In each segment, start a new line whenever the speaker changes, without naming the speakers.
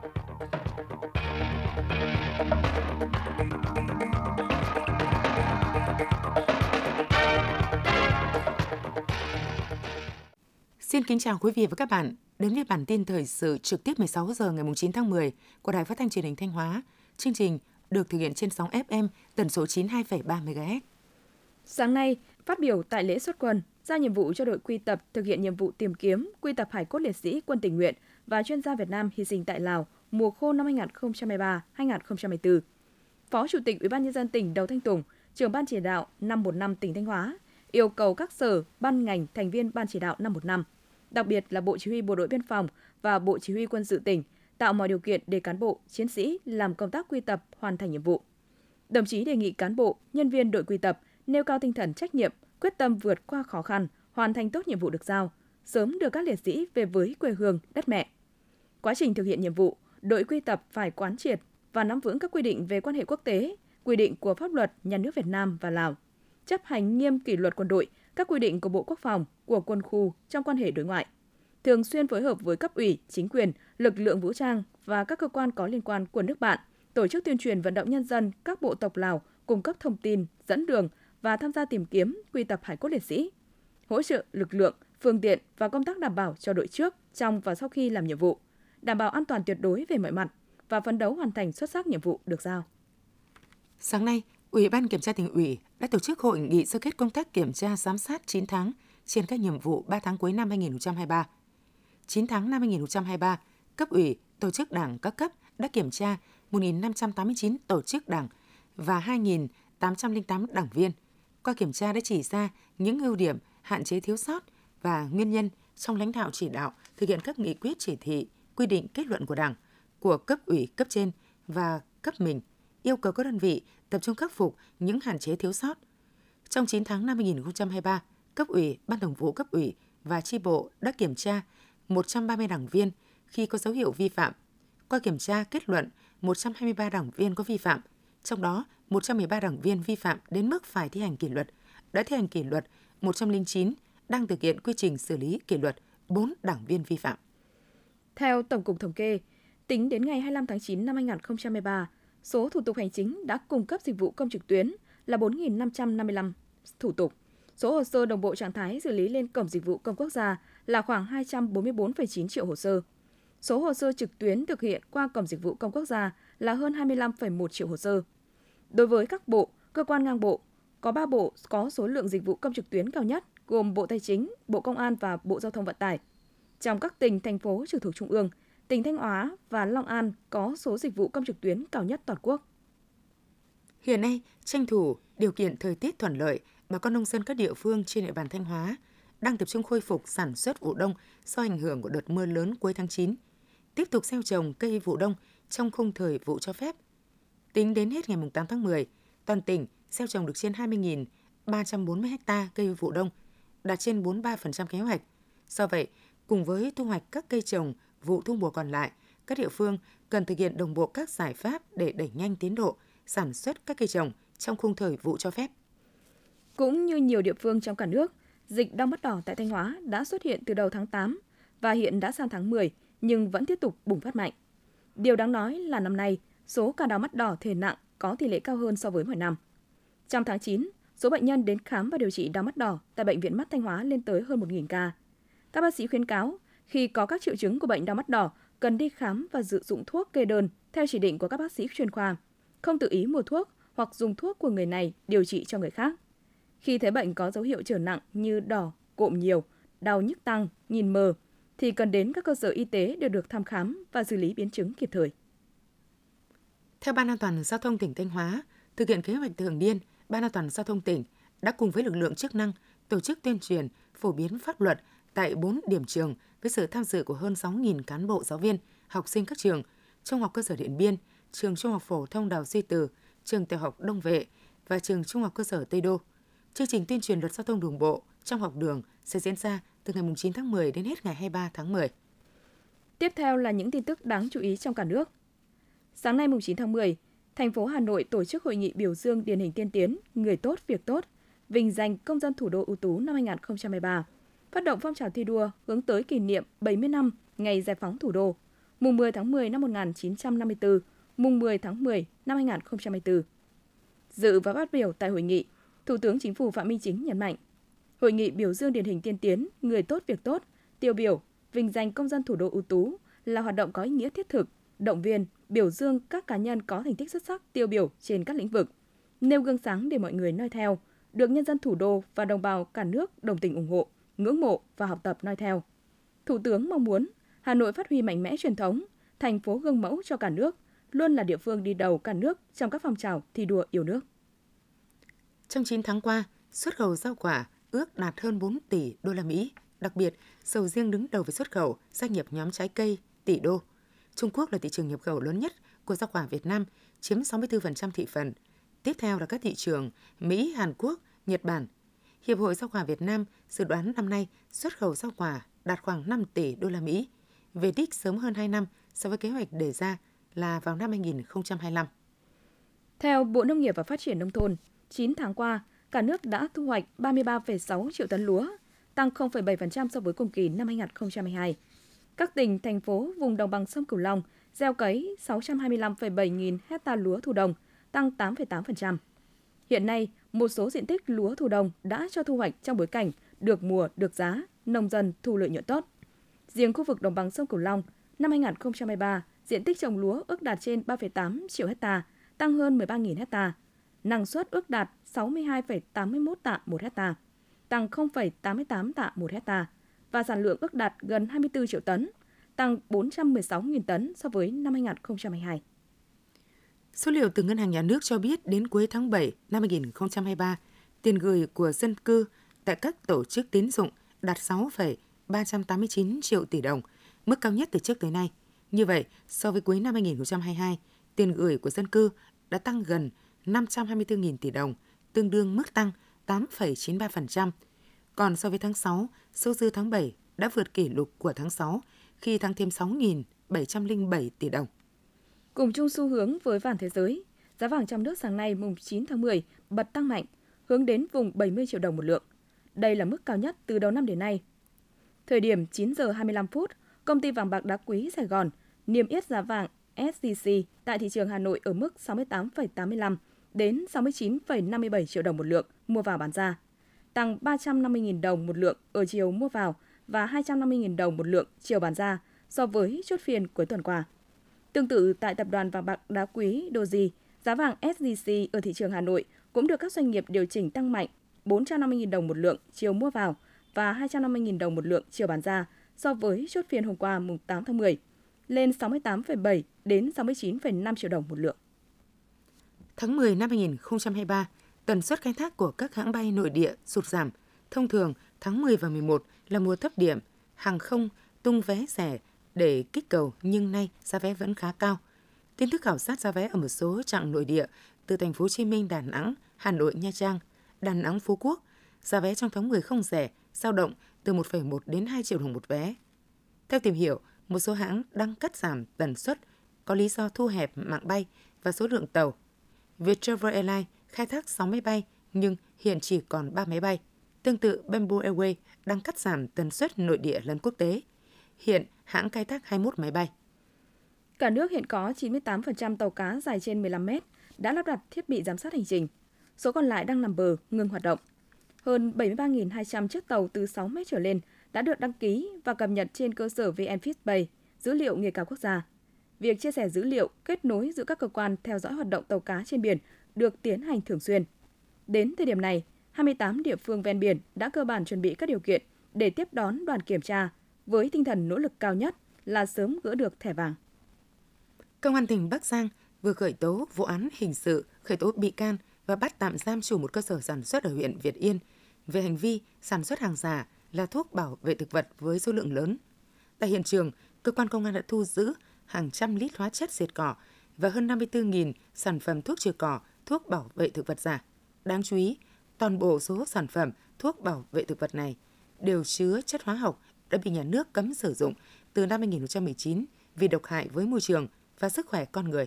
Xin kính chào quý vị và các bạn đến với bản tin thời sự trực tiếp 16 giờ ngày 9 tháng 10 của Đài Phát thanh Truyền hình Thanh Hóa. Chương trình được thực hiện trên sóng FM tần số 92,3 MHz.
Sáng nay, phát biểu tại lễ xuất quân, giao nhiệm vụ cho đội quy tập thực hiện nhiệm vụ tìm kiếm, quy tập hải cốt liệt sĩ quân tình nguyện và chuyên gia Việt Nam hy sinh tại Lào mùa khô năm 2023-2024. Phó Chủ tịch Ủy ban nhân dân tỉnh Đầu Thanh Tùng, trưởng ban chỉ đạo 515 tỉnh Thanh Hóa yêu cầu các sở, ban ngành thành viên ban chỉ đạo 515, đặc biệt là Bộ Chỉ huy Bộ đội Biên phòng và Bộ Chỉ huy Quân sự tỉnh tạo mọi điều kiện để cán bộ, chiến sĩ làm công tác quy tập hoàn thành nhiệm vụ. Đồng chí đề nghị cán bộ, nhân viên đội quy tập nêu cao tinh thần trách nhiệm, quyết tâm vượt qua khó khăn, hoàn thành tốt nhiệm vụ được giao, sớm đưa các liệt sĩ về với quê hương, đất mẹ. Quá trình thực hiện nhiệm vụ, đội quy tập phải quán triệt và nắm vững các quy định về quan hệ quốc tế, quy định của pháp luật nhà nước Việt Nam và Lào, chấp hành nghiêm kỷ luật quân đội, các quy định của Bộ Quốc phòng, của quân khu trong quan hệ đối ngoại. Thường xuyên phối hợp với cấp ủy, chính quyền, lực lượng vũ trang và các cơ quan có liên quan của nước bạn, tổ chức tuyên truyền vận động nhân dân các bộ tộc Lào cung cấp thông tin, dẫn đường và tham gia tìm kiếm, quy tập hải cốt liệt sĩ, hỗ trợ lực lượng, phương tiện và công tác đảm bảo cho đội trước, trong và sau khi làm nhiệm vụ, đảm bảo an toàn tuyệt đối về mọi mặt và phấn đấu hoàn thành xuất sắc nhiệm vụ được giao.
Sáng nay, Ủy ban Kiểm tra tỉnh ủy đã tổ chức hội nghị sơ kết công tác kiểm tra giám sát 9 tháng trên các nhiệm vụ 3 tháng cuối năm 2023. 9 tháng năm 2023, cấp ủy, tổ chức đảng các cấp đã kiểm tra 1.589 tổ chức đảng và 2.808 đảng viên. Qua kiểm tra đã chỉ ra những ưu điểm, hạn chế thiếu sót và nguyên nhân trong lãnh đạo chỉ đạo thực hiện các nghị quyết chỉ thị, quy định kết luận của Đảng, của cấp ủy cấp trên và cấp mình, yêu cầu các đơn vị tập trung khắc phục những hạn chế thiếu sót. Trong 9 tháng năm 2023, cấp ủy, ban thường vụ cấp ủy và chi bộ đã kiểm tra 130 đảng viên khi có dấu hiệu vi phạm. Qua kiểm tra kết luận 123 đảng viên có vi phạm, trong đó 113 đảng viên vi phạm đến mức phải thi hành kỷ luật, đã thi hành kỷ luật 109, đang thực hiện quy trình xử lý kỷ luật 4 đảng viên vi phạm.
Theo Tổng cục Thống kê, tính đến ngày 25 tháng 9 năm 2023, số thủ tục hành chính đã cung cấp dịch vụ công trực tuyến là 4.555 thủ tục. Số hồ sơ đồng bộ trạng thái xử lý lên Cổng Dịch vụ Công Quốc gia là khoảng 244,9 triệu hồ sơ. Số hồ sơ trực tuyến thực hiện qua Cổng Dịch vụ Công Quốc gia là hơn 25,1 triệu hồ sơ. Đối với các bộ, cơ quan ngang bộ, có 3 bộ có số lượng dịch vụ công trực tuyến cao nhất gồm Bộ Tài chính, Bộ Công an và Bộ Giao thông Vận tải. Trong các tỉnh, thành phố trực thuộc Trung ương, tỉnh Thanh Hóa và Long An có số dịch vụ công trực tuyến cao nhất toàn quốc.
Hiện nay, tranh thủ điều kiện thời tiết thuận lợi, bà con nông dân các địa phương trên địa bàn Thanh Hóa đang tập trung khôi phục sản xuất vụ đông do ảnh hưởng của đợt mưa lớn cuối tháng 9. Tiếp tục gieo trồng cây vụ đông trong khung thời vụ cho phép. Tính đến hết ngày 8 tháng 10, toàn tỉnh gieo trồng được trên 20.340 ha cây vụ đông, đạt trên 43% kế hoạch. Do vậy, cùng với thu hoạch các cây trồng vụ thu mùa còn lại, các địa phương cần thực hiện đồng bộ các giải pháp để đẩy nhanh tiến độ sản xuất các cây trồng trong khung thời vụ cho phép.
Cũng như nhiều địa phương trong cả nước, dịch đau mắt đỏ tại Thanh Hóa đã xuất hiện từ đầu tháng 8 và hiện đã sang tháng 10 nhưng vẫn tiếp tục bùng phát mạnh. Điều đáng nói là năm nay, số ca đau mắt đỏ thể nặng có tỷ lệ cao hơn so với mọi năm. Trong tháng 9, số bệnh nhân đến khám và điều trị đau mắt đỏ tại Bệnh viện Mắt Thanh Hóa lên tới hơn 1.000 ca. Các bác sĩ khuyến cáo, khi có các triệu chứng của bệnh đau mắt đỏ, cần đi khám và dự dụng thuốc kê đơn theo chỉ định của các bác sĩ chuyên khoa, không tự ý mua thuốc hoặc dùng thuốc của người này điều trị cho người khác. Khi thấy bệnh có dấu hiệu trở nặng như đỏ, cộm nhiều, đau nhức tăng, nhìn mờ, thì cần đến các cơ sở y tế để được thăm khám và xử lý biến chứng kịp thời.
Theo Ban An toàn Giao thông tỉnh Thanh Hóa, thực hiện kế hoạch thường niên, Ban An toàn Giao thông tỉnh đã cùng với lực lượng chức năng tổ chức tuyên truyền, phổ biến pháp luật tại 4 điểm trường với sự tham dự của hơn 6.000 cán bộ giáo viên, học sinh các trường, Trung học cơ sở Điện Biên, trường Trung học phổ thông Đào Duy Từ, trường Tiểu học Đông Vệ và trường Trung học cơ sở Tây Đô. Chương trình tuyên truyền luật giao thông đường bộ trong học đường sẽ diễn ra từ ngày 9 tháng 10 đến hết ngày 23 tháng 10.
Tiếp theo là những tin tức đáng chú ý trong cả nước. Sáng nay 9 tháng 10, thành phố Hà Nội tổ chức hội nghị biểu dương điển hình tiên tiến, người tốt việc tốt, vinh danh công dân thủ đô ưu tú năm 2013, phát động phong trào thi đua hướng tới kỷ niệm 70 năm ngày giải phóng thủ đô, mùng 10 tháng 10 năm 1954, mùng 10 tháng 10 năm 2024. Dự và phát biểu tại hội nghị, Thủ tướng Chính phủ Phạm Minh Chính nhấn mạnh, hội nghị biểu dương điển hình tiên tiến, người tốt việc tốt, tiêu biểu, vinh danh công dân thủ đô ưu tú là hoạt động có ý nghĩa thiết thực, động viên, biểu dương các cá nhân có thành tích xuất sắc tiêu biểu trên các lĩnh vực, nêu gương sáng để mọi người noi theo, được nhân dân thủ đô và đồng bào cả nước đồng tình ủng hộ, ngưỡng mộ và học tập noi theo. Thủ tướng mong muốn Hà Nội phát huy mạnh mẽ truyền thống, thành phố gương mẫu cho cả nước, luôn là địa phương đi đầu cả nước trong các phong trào thi đua yêu nước.
Trong 9 tháng qua, xuất khẩu rau quả ước đạt hơn 4 tỷ đô la Mỹ. Đặc biệt, sầu riêng đứng đầu về xuất khẩu, doanh nhập nhóm trái cây tỷ đô. Trung Quốc là thị trường nhập khẩu lớn nhất của rau quả Việt Nam, chiếm 64% thị phần. Tiếp theo là các thị trường Mỹ, Hàn Quốc, Nhật Bản. Hiệp hội rau quả Việt Nam dự đoán năm nay xuất khẩu rau quả đạt khoảng 5 tỷ đô la Mỹ, về đích sớm hơn 2 năm so với kế hoạch đề ra là vào năm 2025.
Theo Bộ Nông nghiệp và Phát triển Nông thôn, 9 tháng qua, cả nước đã thu hoạch 33,6 triệu tấn lúa, tăng 0,7% so với cùng kỳ năm 2022. Các tỉnh, thành phố vùng đồng bằng sông Cửu Long gieo cấy 625,7 nghìn hecta lúa thu đồng, tăng 8,8%. Hiện nay, một số diện tích lúa thu đồng đã cho thu hoạch trong bối cảnh được mùa, được giá, nông dân thu lợi nhuận tốt. Riêng khu vực đồng bằng sông Cửu Long, năm 2023, diện tích trồng lúa ước đạt trên 3,8 triệu hecta, tăng hơn 13.000 hecta. Năng suất ước đạt 62,81 tạ một hecta, tăng 0,88 tạ một hecta và sản lượng ước đạt gần 24 triệu tấn, tăng 416.000 tấn so với năm 2022.
Số liệu từ Ngân hàng Nhà nước cho biết đến cuối tháng 7 năm 2023, tiền gửi của dân cư tại các tổ chức tín dụng đạt 6,389 triệu tỷ đồng, mức cao nhất từ trước tới nay. Như vậy, so với cuối năm 2022, tiền gửi của dân cư đã tăng gần 524.000 tỷ đồng, tương đương mức tăng 8,93%. Còn so với tháng 6, số dư tháng 7 đã vượt kỷ lục của tháng 6 khi tăng thêm 6.707 tỷ đồng.
Cùng chung xu hướng với vàng thế giới, giá vàng trong nước sáng nay mùng 9 tháng 10 bật tăng mạnh, hướng đến vùng 70 triệu đồng một lượng. Đây là mức cao nhất từ đầu năm đến nay. Thời điểm 9 giờ 25 phút, công ty vàng bạc đá quý Sài Gòn niêm yết giá vàng SJC tại thị trường Hà Nội ở mức 68,85 đến 69,57 triệu đồng một lượng mua vào bán ra, tăng 350.000 đồng một lượng ở chiều mua vào và 250.000 đồng một lượng chiều bán ra so với chốt phiên cuối tuần qua. Tương tự tại tập đoàn vàng bạc đá quý Doji, giá vàng SJC ở thị trường Hà Nội cũng được các doanh nghiệp điều chỉnh tăng mạnh 450.000 đồng một lượng chiều mua vào và 250.000 đồng một lượng chiều bán ra so với chốt phiên hôm qua mùng 8 tháng 10, lên 68,7 đến 69,5 triệu đồng một lượng.
Tháng 10 năm 2023, tần suất khai thác của các hãng bay nội địa sụt giảm. Thông thường, tháng 10 và 11 là mùa thấp điểm, hàng không tung vé rẻ để kích cầu nhưng nay giá vé vẫn khá cao. Tin tức khảo sát giá vé ở một số trạng nội địa từ thành phố Hồ Chí Minh, Đà Nẵng, Hà Nội, Nha Trang, Đà Nẵng, Phú Quốc, giá vé trong tháng 10 không rẻ, dao động từ 1,1 đến 2 triệu đồng một vé. Theo tìm hiểu, một số hãng đang cắt giảm tần suất có lý do thu hẹp mạng bay và số lượng tàu. Viettravel Airlines khai thác 6 máy bay nhưng hiện chỉ còn 3 máy bay. Tương tự, Bamboo Airways đang cắt giảm tần suất nội địa lẫn quốc tế. Hiện hãng khai thác 21 máy bay.
Cả nước hiện có 98% tàu cá dài trên 15 mét đã lắp đặt thiết bị giám sát hành trình. Số còn lại đang nằm bờ, ngừng hoạt động. Hơn 73.200 chiếc tàu từ 6 mét trở lên đã được đăng ký và cập nhật trên cơ sở VnFishPay, dữ liệu nghề cá quốc gia. Việc chia sẻ dữ liệu, kết nối giữa các cơ quan theo dõi hoạt động tàu cá trên biển được tiến hành thường xuyên. Đến thời điểm này, 28 địa phương ven biển đã cơ bản chuẩn bị các điều kiện để tiếp đón đoàn kiểm tra với tinh thần nỗ lực cao nhất là sớm gỡ được thẻ vàng.
Công an tỉnh Bắc Giang vừa khởi tố vụ án hình sự, khởi tố bị can và bắt tạm giam chủ một cơ sở sản xuất ở huyện Việt Yên về hành vi sản xuất hàng giả là thuốc bảo vệ thực vật với số lượng lớn. Tại hiện trường, cơ quan công an đã thu giữ hàng trăm lít hóa chất diệt cỏ và hơn 54.000 sản phẩm thuốc trừ cỏ, thuốc bảo vệ thực vật giả. Đáng chú ý, toàn bộ số sản phẩm thuốc bảo vệ thực vật này đều chứa chất hóa học đã bị nhà nước cấm sử dụng từ năm 2019 vì độc hại với môi trường và sức khỏe con người.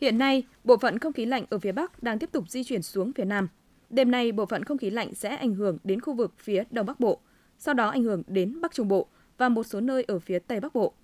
Hiện nay, bộ phận không khí lạnh ở phía Bắc đang tiếp tục di chuyển xuống phía Nam. Đêm nay, bộ phận không khí lạnh sẽ ảnh hưởng đến khu vực phía Đông Bắc Bộ, sau đó ảnh hưởng đến Bắc Trung Bộ và một số nơi ở phía Tây Bắc Bộ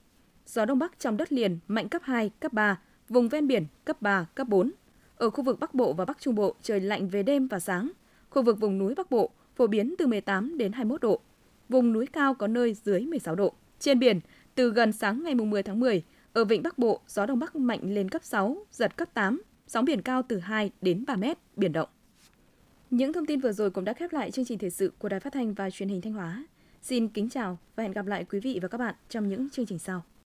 gió Đông Bắc trong đất liền mạnh cấp 2, cấp 3, vùng ven biển cấp 3, cấp 4. Ở khu vực Bắc Bộ và Bắc Trung Bộ trời lạnh về đêm và sáng. Khu vực vùng núi Bắc Bộ phổ biến từ 18 đến 21 độ. Vùng núi cao có nơi dưới 16 độ. Trên biển, từ gần sáng ngày 10 tháng 10, ở vịnh Bắc Bộ gió Đông Bắc mạnh lên cấp 6, giật cấp 8, sóng biển cao từ 2 đến 3 mét, biển động. Những thông tin vừa rồi cũng đã khép lại chương trình thời sự của Đài Phát thanh và Truyền hình Thanh Hóa. Xin kính chào và hẹn gặp lại quý vị và các bạn trong những chương trình sau.